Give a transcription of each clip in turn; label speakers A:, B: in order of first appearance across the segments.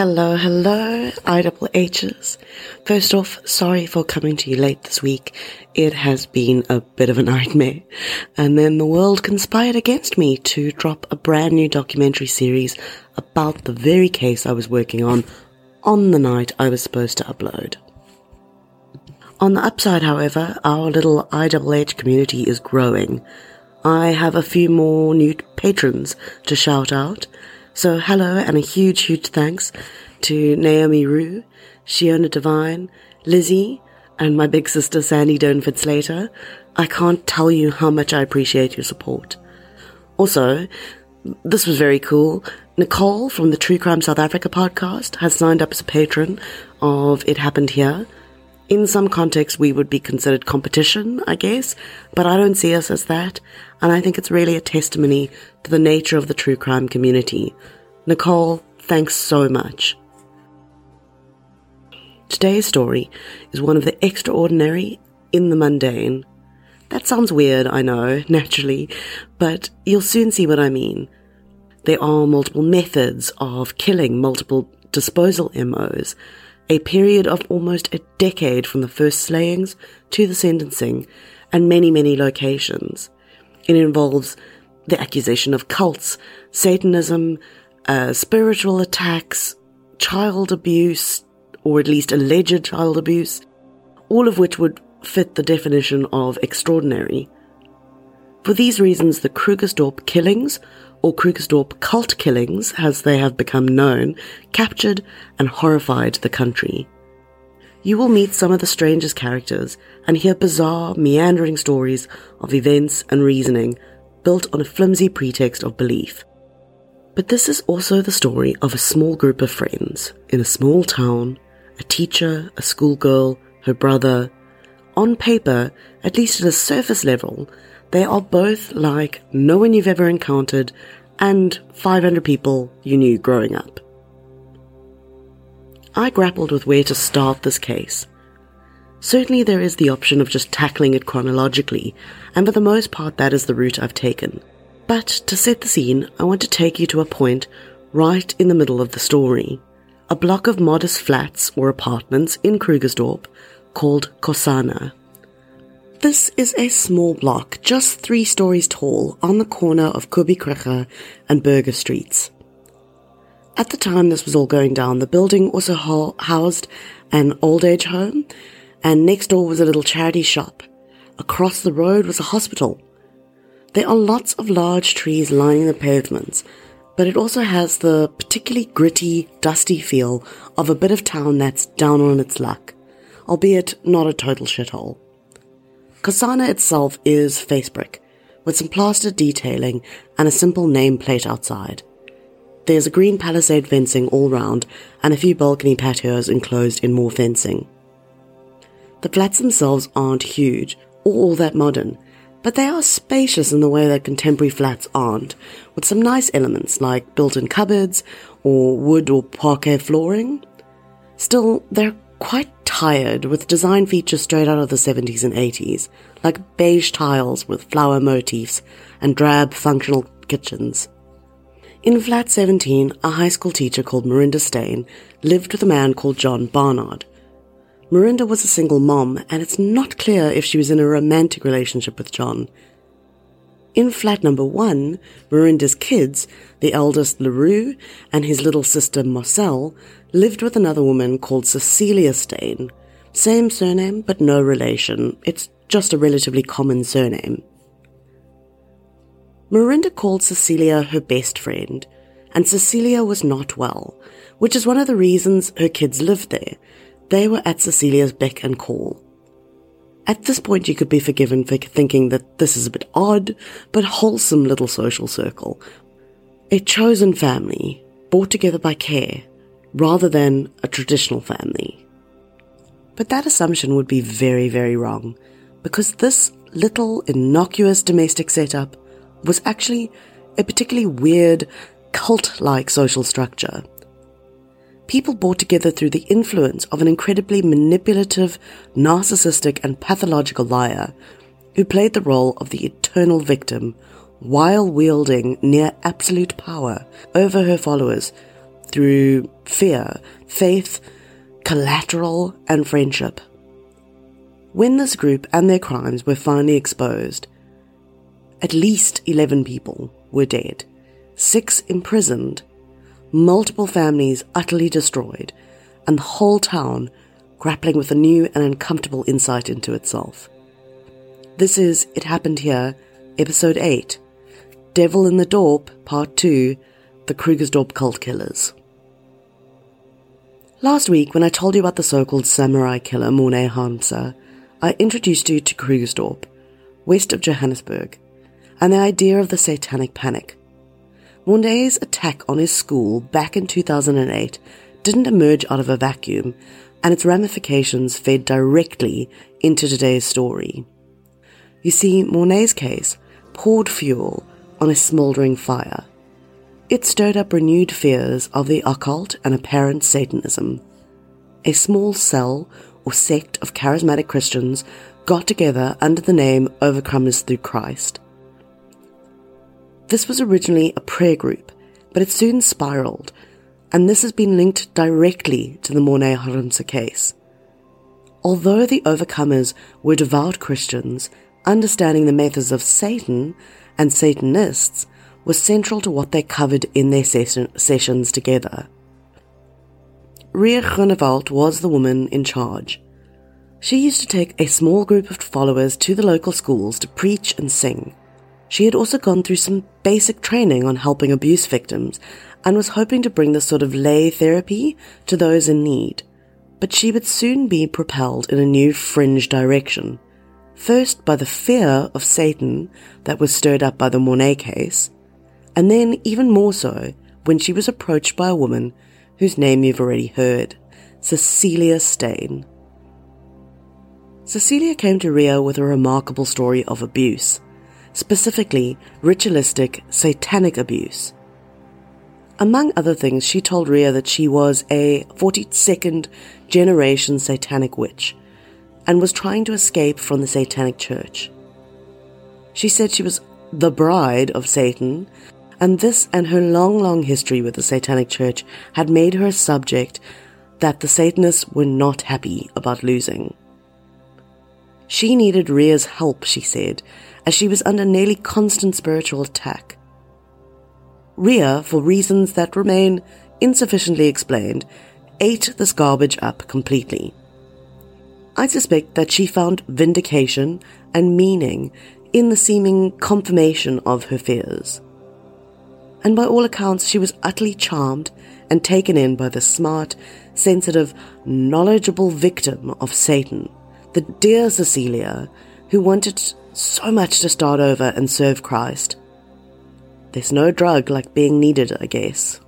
A: Hello, hello, IWHs. First off, sorry for coming to you late this week. It has been a bit of a nightmare. And then the world conspired against me to drop a brand new documentary series about the very case I was working on on the night I was supposed to upload. On the upside, however, our little IWH community is growing. I have a few more new patrons to shout out. So hello and a huge, huge thanks to Naomi Rue, Shiona Devine, Lizzie, and my big sister Sandy Donford Slater. I can't tell you how much I appreciate your support. Also, this was very cool. Nicole from the True Crime South Africa podcast has signed up as a patron of It Happened Here in some contexts, we would be considered competition, I guess, but I don't see us as that. And I think it's really a testimony to the nature of the true crime community. Nicole, thanks so much. Today's story is one of the extraordinary in the mundane. That sounds weird, I know, naturally, but you'll soon see what I mean. There are multiple methods of killing multiple disposal MOs, a period of almost a decade from the first slayings to the sentencing, and many, many locations. It involves the accusation of cults, Satanism, uh, spiritual attacks, child abuse, or at least alleged child abuse, all of which would fit the definition of extraordinary. For these reasons, the Krugersdorp killings or Krugersdorp cult killings, as they have become known, captured and horrified the country. You will meet some of the strangest characters and hear bizarre, meandering stories of events and reasoning built on a flimsy pretext of belief. But this is also the story of a small group of friends in a small town, a teacher, a schoolgirl, her brother. On paper, at least at a surface level, they are both like no one you've ever encountered and 500 people you knew growing up. I grappled with where to start this case. Certainly there is the option of just tackling it chronologically, and for the most part that is the route I've taken. But to set the scene, I want to take you to a point right in the middle of the story. A block of modest flats or apartments in Krugersdorp called Kosana. This is a small block, just three stories tall, on the corner of Kubikrecher and Burger Streets. At the time this was all going down, the building also ho- housed an old age home, and next door was a little charity shop. Across the road was a hospital. There are lots of large trees lining the pavements, but it also has the particularly gritty, dusty feel of a bit of town that's down on its luck, albeit not a total shithole. Kosana itself is face brick, with some plaster detailing and a simple nameplate outside. There's a green palisade fencing all round and a few balcony patios enclosed in more fencing. The flats themselves aren't huge or all that modern, but they are spacious in the way that contemporary flats aren't, with some nice elements like built-in cupboards or wood or parquet flooring. Still, they're quite tired with design features straight out of the 70s and 80s, like beige tiles with flower motifs and drab functional kitchens. In flat 17, a high school teacher called Marinda Steyn lived with a man called John Barnard. Marinda was a single mom, and it's not clear if she was in a romantic relationship with John. In flat number one, Marinda's kids, the eldest Le Roux and his little sister Marcel, lived with another woman called Cecilia Steyn. Same surname, but no relation. It's just a relatively common surname. Marinda called Cecilia her best friend, and Cecilia was not well, which is one of the reasons her kids lived there. They were at Cecilia's beck and call. At this point, you could be forgiven for thinking that this is a bit odd, but wholesome little social circle. A chosen family, brought together by care, rather than a traditional family. But that assumption would be very, very wrong, because this little innocuous domestic setup was actually a particularly weird, cult like social structure. People brought together through the influence of an incredibly manipulative, narcissistic, and pathological liar who played the role of the eternal victim while wielding near absolute power over her followers through fear, faith, collateral, and friendship. When this group and their crimes were finally exposed, at least 11 people were dead, six imprisoned, multiple families utterly destroyed, and the whole town grappling with a new and uncomfortable insight into itself. This is It Happened Here, Episode 8 Devil in the Dorp, Part 2 The Krugersdorp Cult Killers. Last week, when I told you about the so called samurai killer Morné Harmse, I introduced you to Krugersdorp, west of Johannesburg, and the idea of the satanic panic. Morné's attack on his school back in 2008 didn't emerge out of a vacuum, and its ramifications fed directly into today's story. You see, Morné's case poured fuel on a smouldering fire. It stirred up renewed fears of the occult and apparent Satanism. A small cell or sect of charismatic Christians got together under the name Overcomers Through Christ. This was originally a prayer group, but it soon spiraled, and this has been linked directly to the Morné Harmse case. Although the Overcomers were devout Christians, understanding the methods of Satan and Satanists was central to what they covered in their session, sessions together. Ria Grunewald was the woman in charge. She used to take a small group of followers to the local schools to preach and sing. She had also gone through some basic training on helping abuse victims and was hoping to bring this sort of lay therapy to those in need. But she would soon be propelled in a new fringe direction. First by the fear of Satan that was stirred up by the Morné case, and then even more so when she was approached by a woman whose name you've already heard, Cecilia Steyn. Cecilia came to Ria with a remarkable story of abuse, specifically ritualistic, satanic abuse. Among other things, she told Ria that she was a 42nd generation satanic witch and was trying to escape from the satanic church. She said she was the bride of Satan and this and her long, long history with the Satanic Church had made her a subject that the Satanists were not happy about losing. She needed Ria's help, she said, as she was under nearly constant spiritual attack. Ria, for reasons that remain insufficiently explained, ate this garbage up completely. I suspect that she found vindication and meaning in the seeming confirmation of her fears and by all accounts, she was utterly charmed and taken in by the smart, sensitive, knowledgeable victim of Satan, the dear Cecilia, who wanted so much to start over and serve Christ. There's no drug like being needed, I guess.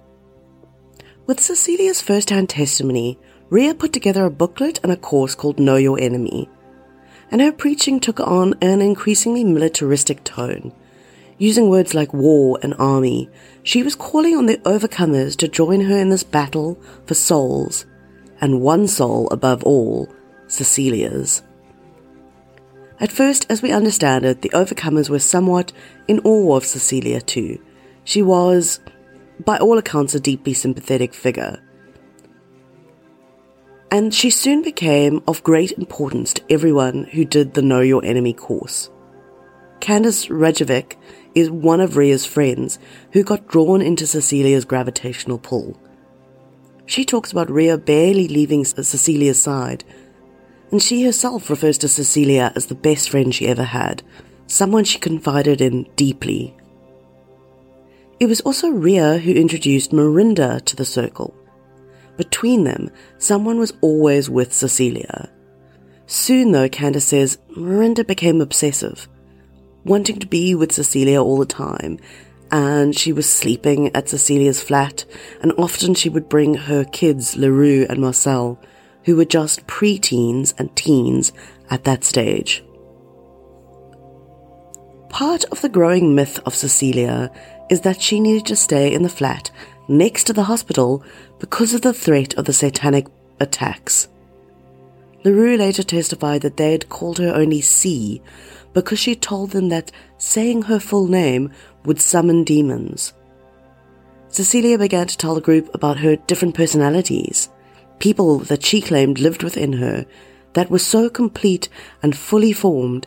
A: With Cecilia's first hand testimony, Ria put together a booklet and a course called Know Your Enemy, and her preaching took on an increasingly militaristic tone Using words like war and army, she was calling on the overcomers to join her in this battle for souls, and one soul above all, Cecilia's. At first, as we understand it, the overcomers were somewhat in awe of Cecilia too. She was, by all accounts, a deeply sympathetic figure. And she soon became of great importance to everyone who did the Know Your Enemy course. Candice Rajovic is one of Ria's friends who got drawn into Cecilia's gravitational pull. She talks about Ria barely leaving Cecilia's side, and she herself refers to Cecilia as the best friend she ever had, someone she confided in deeply. It was also Ria who introduced Marinda to the circle. Between them, someone was always with Cecilia. Soon, though, Candace says, Marinda became obsessive wanting to be with Cecilia all the time. And she was sleeping at Cecilia's flat, and often she would bring her kids, Le Roux and Marcel, who were just pre-teens and teens at that stage. Part of the growing myth of Cecilia is that she needed to stay in the flat next to the hospital because of the threat of the satanic attacks. Le Roux later testified that they had called her only C because she told them that saying her full name would summon demons. Cecilia began to tell the group about her different personalities, people that she claimed lived within her that were so complete and fully formed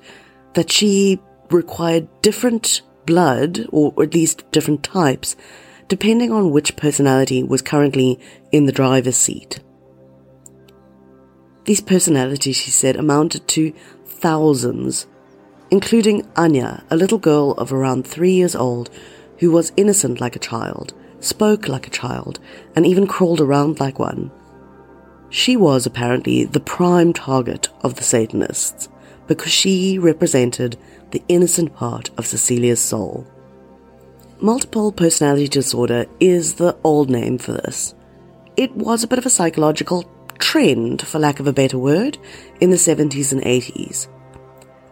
A: that she required different blood, or at least different types, depending on which personality was currently in the driver's seat. These personalities, she said, amounted to thousands, including Anya, a little girl of around three years old who was innocent like a child, spoke like a child, and even crawled around like one. She was apparently the prime target of the Satanists because she represented the innocent part of Cecilia's soul. Multiple personality disorder is the old name for this. It was a bit of a psychological trend, for lack of a better word, in the 70s and 80s.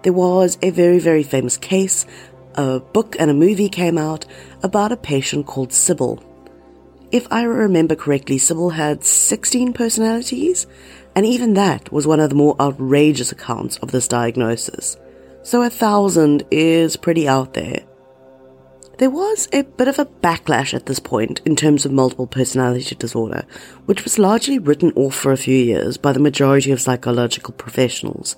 A: There was a very, very famous case, a book and a movie came out about a patient called Sybil. If I remember correctly, Sybil had 16 personalities, and even that was one of the more outrageous accounts of this diagnosis. So a thousand is pretty out there. There was a bit of a backlash at this point in terms of multiple personality disorder, which was largely written off for a few years by the majority of psychological professionals.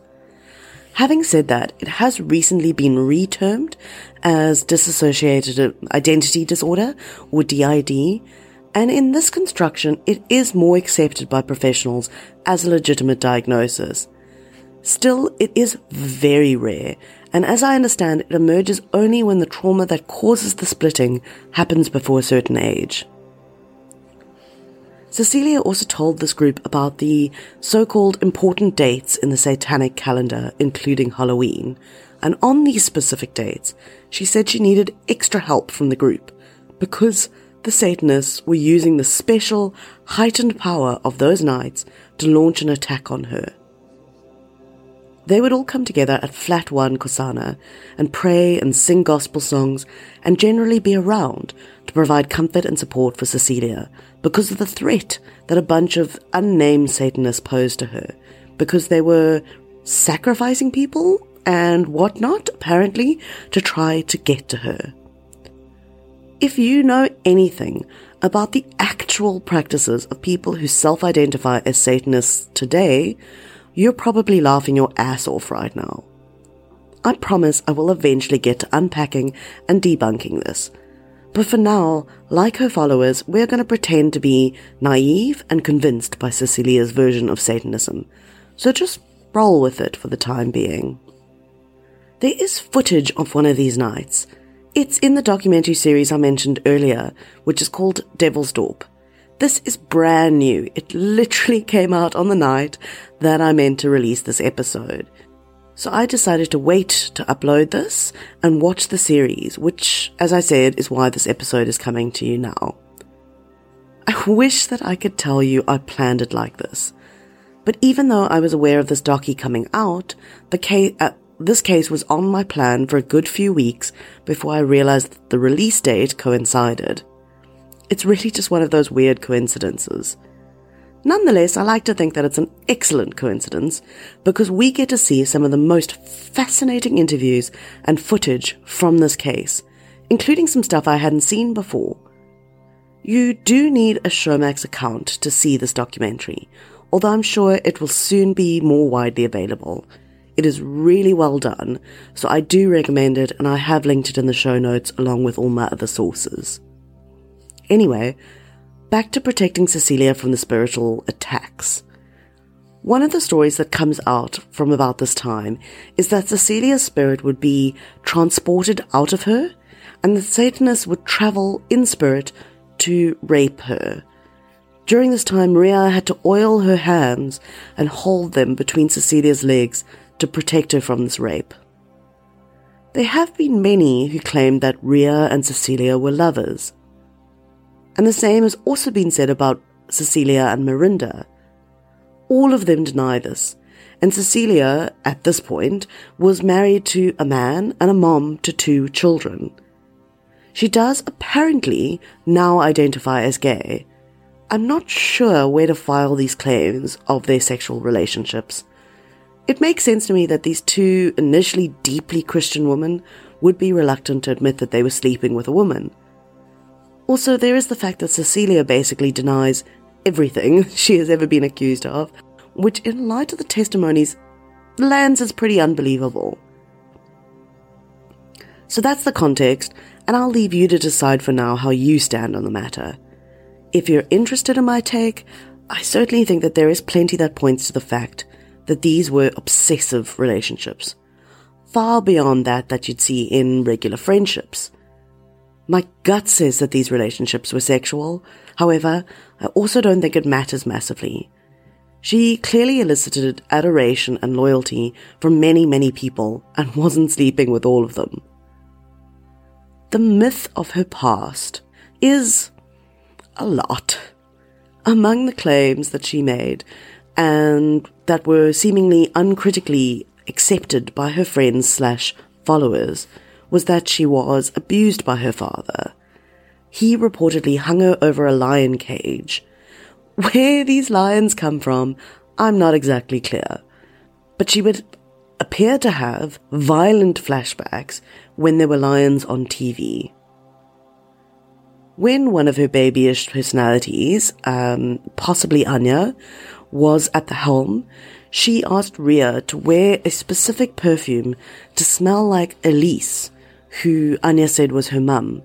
A: Having said that, it has recently been retermed as dissociative identity disorder, or DID, and in this construction, it is more accepted by professionals as a legitimate diagnosis. Still, it is very rare, and as I understand, it emerges only when the trauma that causes the splitting happens before a certain age. Cecilia also told this group about the so-called important dates in the satanic calendar, including Halloween, and on these specific dates, she said she needed extra help from the group because the Satanists were using the special, heightened power of those nights to launch an attack on her. They would all come together at Flat One Kosana and pray and sing gospel songs and generally be around to provide comfort and support for Cecilia because of the threat that a bunch of unnamed Satanists posed to her because they were sacrificing people and whatnot, apparently, to try to get to her. If you know anything about the actual practices of people who self-identify as Satanists today, you're probably laughing your ass off right now. I promise I will eventually get to unpacking and debunking this. But for now, like her followers, we're going to pretend to be naive and convinced by Cecilia's version of Satanism. So just roll with it for the time being. There is footage of one of these nights. It's in the documentary series I mentioned earlier, which is called Devilsdorp. This is brand new. It literally came out on the night that I meant to release this episode. So I decided to wait to upload this and watch the series, which, as I said, is why this episode is coming to you now. I wish that I could tell you I planned it like this. But even though I was aware of this docu coming out, the case, uh, this case was on my plan for a good few weeks before I realized the release date coincided. It's really just one of those weird coincidences. Nonetheless, I like to think that it's an excellent coincidence because we get to see some of the most fascinating interviews and footage from this case, including some stuff I hadn't seen before. You do need a Showmax account to see this documentary, although I'm sure it will soon be more widely available. It is really well done, so I do recommend it and I have linked it in the show notes along with all my other sources. Anyway, back to protecting Cecilia from the spiritual attacks. One of the stories that comes out from about this time is that Cecilia's spirit would be transported out of her, and the Satanists would travel in spirit to rape her. During this time, Maria had to oil her hands and hold them between Cecilia's legs to protect her from this rape. There have been many who claim that Ria and Cecilia were lovers. And the same has also been said about Cecilia and Marinda. All of them deny this. And Cecilia, at this point, was married to a man and a mom to two children. She does apparently now identify as gay. I'm not sure where to file these claims of their sexual relationships. It makes sense to me that these two initially deeply Christian women would be reluctant to admit that they were sleeping with a woman. Also, there is the fact that Cecilia basically denies everything she has ever been accused of, which, in light of the testimonies, lands as pretty unbelievable. So that's the context, and I'll leave you to decide for now how you stand on the matter. If you're interested in my take, I certainly think that there is plenty that points to the fact that these were obsessive relationships, far beyond that that you'd see in regular friendships. My gut says that these relationships were sexual, however, I also don't think it matters massively. She clearly elicited adoration and loyalty from many, many people and wasn't sleeping with all of them. The myth of her past is a lot. Among the claims that she made and that were seemingly uncritically accepted by her friends slash followers was that she was abused by her father. He reportedly hung her over a lion cage. Where these lions come from, I'm not exactly clear. But she would appear to have violent flashbacks when there were lions on TV. When one of her babyish personalities, um, possibly Anya, was at the helm, she asked Ria to wear a specific perfume to smell like Elise, who Anya said was her mum.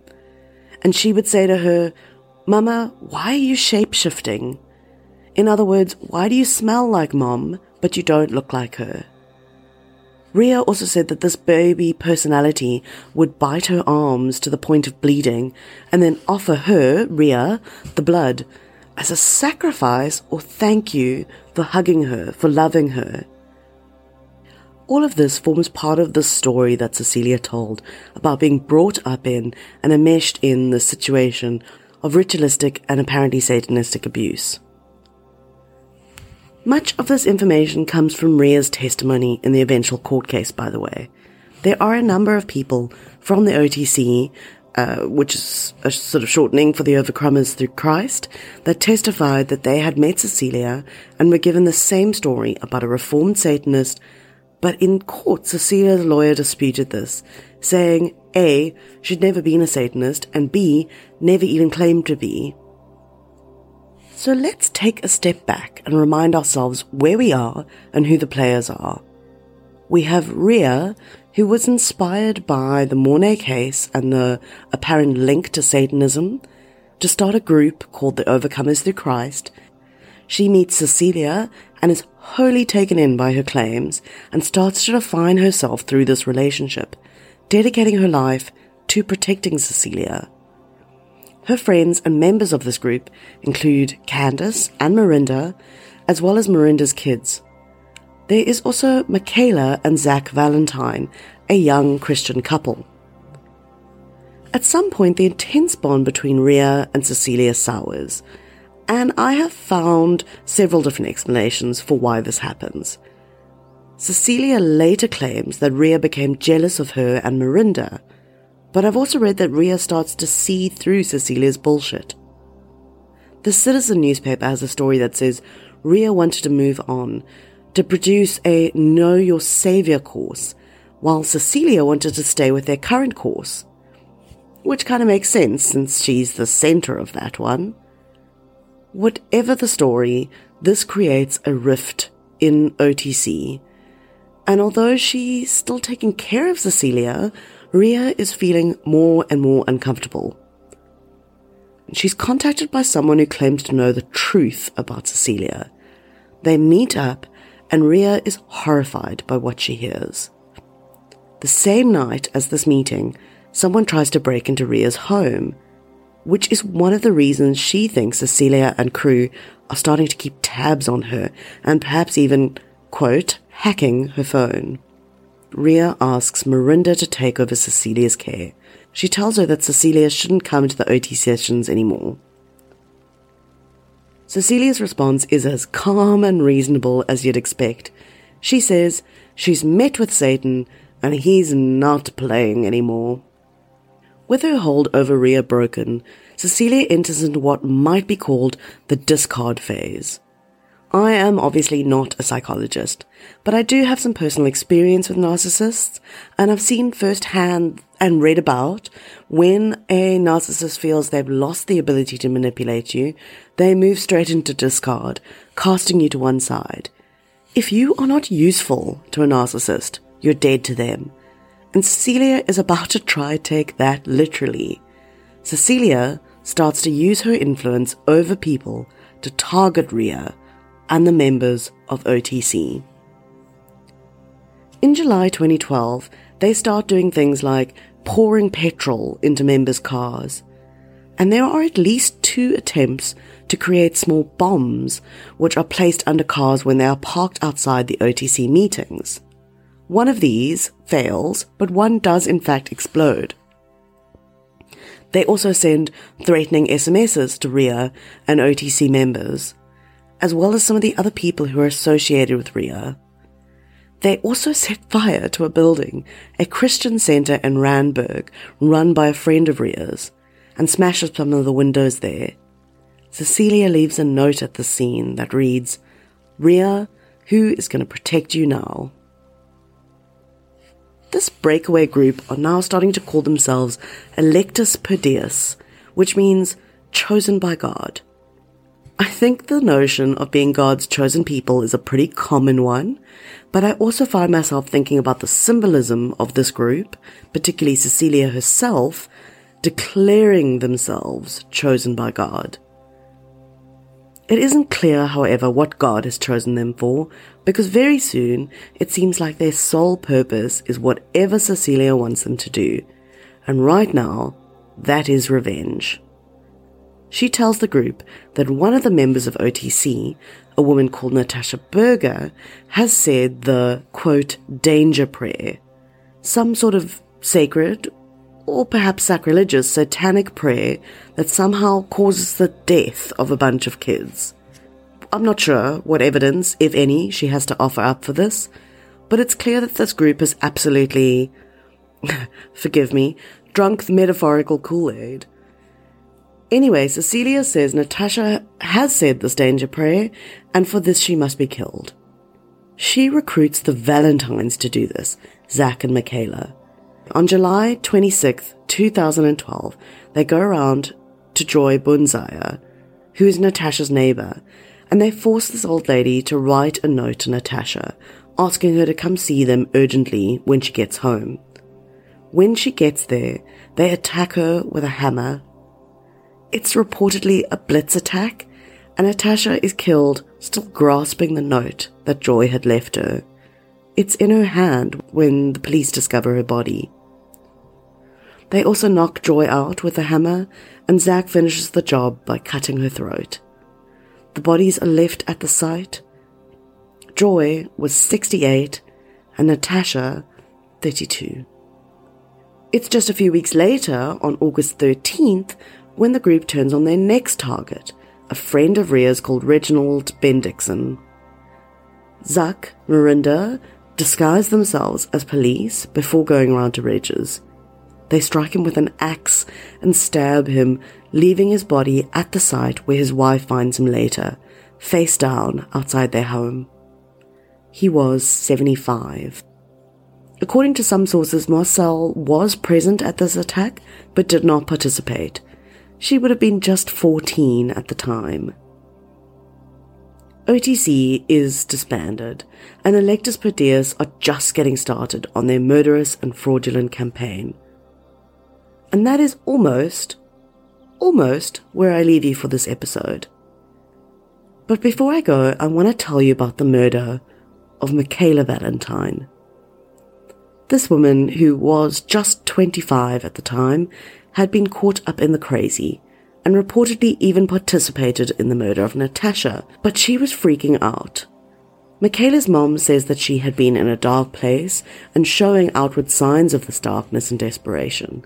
A: And she would say to her, Mama, why are you shape-shifting? In other words, why do you smell like mom, but you don't look like her? Ria also said that this baby personality would bite her arms to the point of bleeding and then offer her, Ria, the blood as a sacrifice or thank you for hugging her, for loving her. All of this forms part of the story that Cecilia told about being brought up in and enmeshed in the situation of ritualistic and apparently Satanistic abuse. Much of this information comes from Ria's testimony in the eventual court case, by the way. There are a number of people from the OTC, uh, which is a sort of shortening for the Overcomers through Christ, that testified that they had met Cecilia and were given the same story about a reformed Satanist, but in court, Cecilia's lawyer disputed this, saying A, she'd never been a Satanist, and B, never even claimed to be. So let's take a step back and remind ourselves where we are and who the players are. We have Ria, who was inspired by the Morné case and the apparent link to Satanism to start a group called the Overcomers Through Christ. She meets Cecilia and is wholly taken in by her claims and starts to define herself through this relationship, dedicating her life to protecting Cecilia. Her friends and members of this group include Candace and Marinda, as well as Marinda's kids. There is also Michaela and Zak Valentine, a young Christian couple. At some point, the intense bond between Ria and Cecilia sours, and I have found several different explanations for why this happens. Cecilia later claims that Ria became jealous of her and Marinda but I've also read that Ria starts to see through Cecilia's bullshit. The Citizen newspaper has a story that says Ria wanted to move on, to produce a Know Your Savior course, while Cecilia wanted to stay with their current course. Which kind of makes sense since she's the center of that one. Whatever the story, this creates a rift in OTC. And although she's still taking care of Cecilia, Ria is feeling more and more uncomfortable. She's contacted by someone who claims to know the truth about Cecilia. They meet up, and Ria is horrified by what she hears. The same night as this meeting, someone tries to break into Ria's home, which is one of the reasons she thinks Cecilia and crew are starting to keep tabs on her and perhaps even, quote, hacking her phone. Ria asks Marinda to take over Cecilia's care. She tells her that Cecilia shouldn't come to the OT sessions anymore. Cecilia's response is as calm and reasonable as you'd expect. She says she's met with Satan and he's not playing anymore. With her hold over Ria broken, Cecilia enters into what might be called the discard phase. I am obviously not a psychologist, but I do have some personal experience with narcissists, and I've seen firsthand and read about, when a narcissist feels they've lost the ability to manipulate you, they move straight into discard, casting you to one side. If you are not useful to a narcissist, you're dead to them. And Cecilia is about to try take that literally. Cecilia starts to use her influence over people to target Ria and the members of OTC. In July 2012, they start doing things like pouring petrol into members' cars. And there are at least two attempts to create small bombs, which are placed under cars when they are parked outside the OTC meetings. One of these fails, but one does in fact explode. They also send threatening SMSs to Ria and OTC members, as well as some of the other people who are associated with Ria. They also set fire to a building, a Christian center in Randburg, run by a friend of Ria's, and smashes some of the windows there. Cecilia leaves a note at the scene that reads, Ria, who is going to protect you now? This breakaway group are now starting to call themselves Electus per Deus, which means chosen by God. I think the notion of being God's chosen people is a pretty common one, but I also find myself thinking about the symbolism of this group, particularly Cecilia herself, declaring themselves chosen by God. It isn't clear, however, what God has chosen them for, because very soon it seems like their sole purpose is whatever Cecilia wants them to do. And right now, that is revenge. She tells the group that one of the members of OTC, a woman called Natasha Berger, has said the quote, danger prayer, some sort of sacred or perhaps sacrilegious satanic prayer that somehow causes the death of a bunch of kids. I'm not sure what evidence, if any, she has to offer up for this, but it's clear that this group is absolutely, forgive me, drunk metaphorical Kool-Aid. Anyway, Cecilia says Natasha has said this danger prayer, and for this she must be killed. She recruits the Valentines to do this, Zak and Michaela. On July 26, 2012, they go around to Joy Bunzaya, who is Natasha's neighbor, and they force this old lady to write a note to Natasha, asking her to come see them urgently when she gets home. When she gets there, they attack her with a hammer it's reportedly a blitz attack, and Natasha is killed still grasping the note that Joy had left her. It's in her hand when the police discover her body. They also knock Joy out with a hammer, and Zak finishes the job by cutting her throat. The bodies are left at the site. Joy was 68 and Natasha 32. It's just a few weeks later, on August 13th, when the group turns on their next target, a friend of Ria's called Reginald Bendixson. Zak, Marinda disguise themselves as police before going around to Reg's. They strike him with an axe and stab him, leaving his body at the site where his wife finds him later, face down outside their home. He was 75. According to some sources, Marcel was present at this attack, but did not participate. She would have been just 14 at the time. OTC is disbanded, and Electus per are just getting started on their murderous and fraudulent campaign. And that is almost, almost where I leave you for this episode. But before I go, I want to tell you about the murder of Michaela Valentine. This woman, who was just 25 at the time, had been caught up in the crazy and reportedly even participated in the murder of Natasha, but she was freaking out. Michaela's mom says that she had been in a dark place and showing outward signs of this darkness and desperation.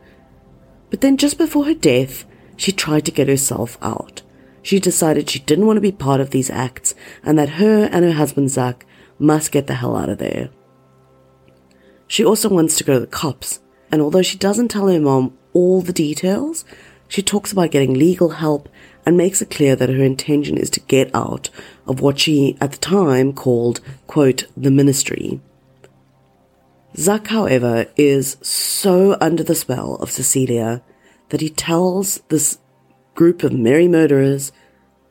A: But then just before her death, she tried to get herself out. She decided she didn't want to be part of these acts and that her and her husband Zak must get the hell out of there. She also wants to go to the cops, and although she doesn't tell her mom all the details. She talks about getting legal help and makes it clear that her intention is to get out of what she at the time called, quote, the ministry. Zak, however, is so under the spell of Cecilia that he tells this group of merry murderers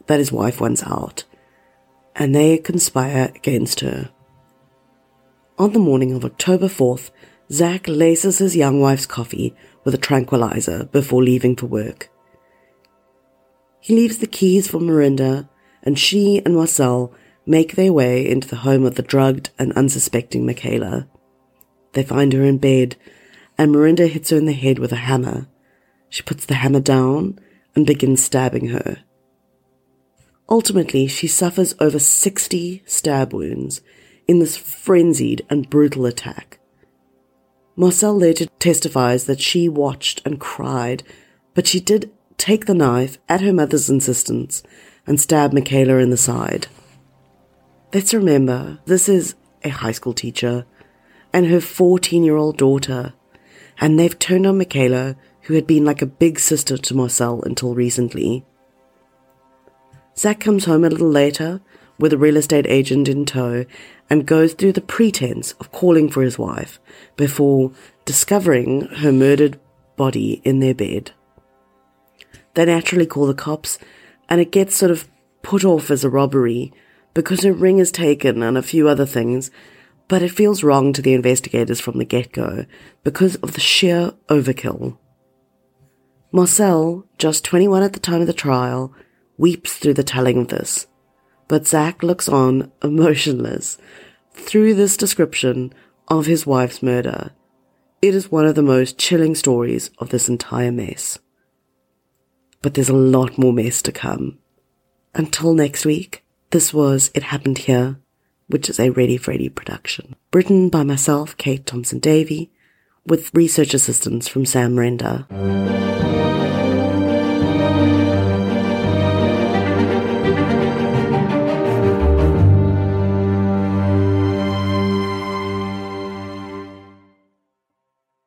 A: that his wife wants out, and they conspire against her. On the morning of October 4th, Zak laces his young wife's coffee with a tranquilizer before leaving for work. He leaves the keys for Marinda, and she and Marcel make their way into the home of the drugged and unsuspecting Michaela. They find her in bed, and Marinda hits her in the head with a hammer. She puts the hammer down and begins stabbing her. Ultimately, she suffers over 60 stab wounds in this frenzied and brutal attack. Marcel later testifies that she watched and cried, but she did take the knife at her mother's insistence and stab Michaela in the side. Let's remember, this is a high school teacher and her 14 year old daughter, and they've turned on Michaela, who had been like a big sister to Marcel until recently. Zak comes home a little later with a real estate agent in tow and goes through the pretense of calling for his wife before discovering her murdered body in their bed. They naturally call the cops, and it gets sort of put off as a robbery because her ring is taken and a few other things, but it feels wrong to the investigators from the get go because of the sheer overkill. Marcel, just 21 at the time of the trial, weeps through the telling of this, but Zak looks on emotionless through this description of his wife's murder. It is one of the most chilling stories of this entire mess but there's a lot more mess to come. Until next week, this was It Happened Here, which is a Ready Freddy production. Written by myself, Kate Thompson Davey, with research assistance from Sam Render.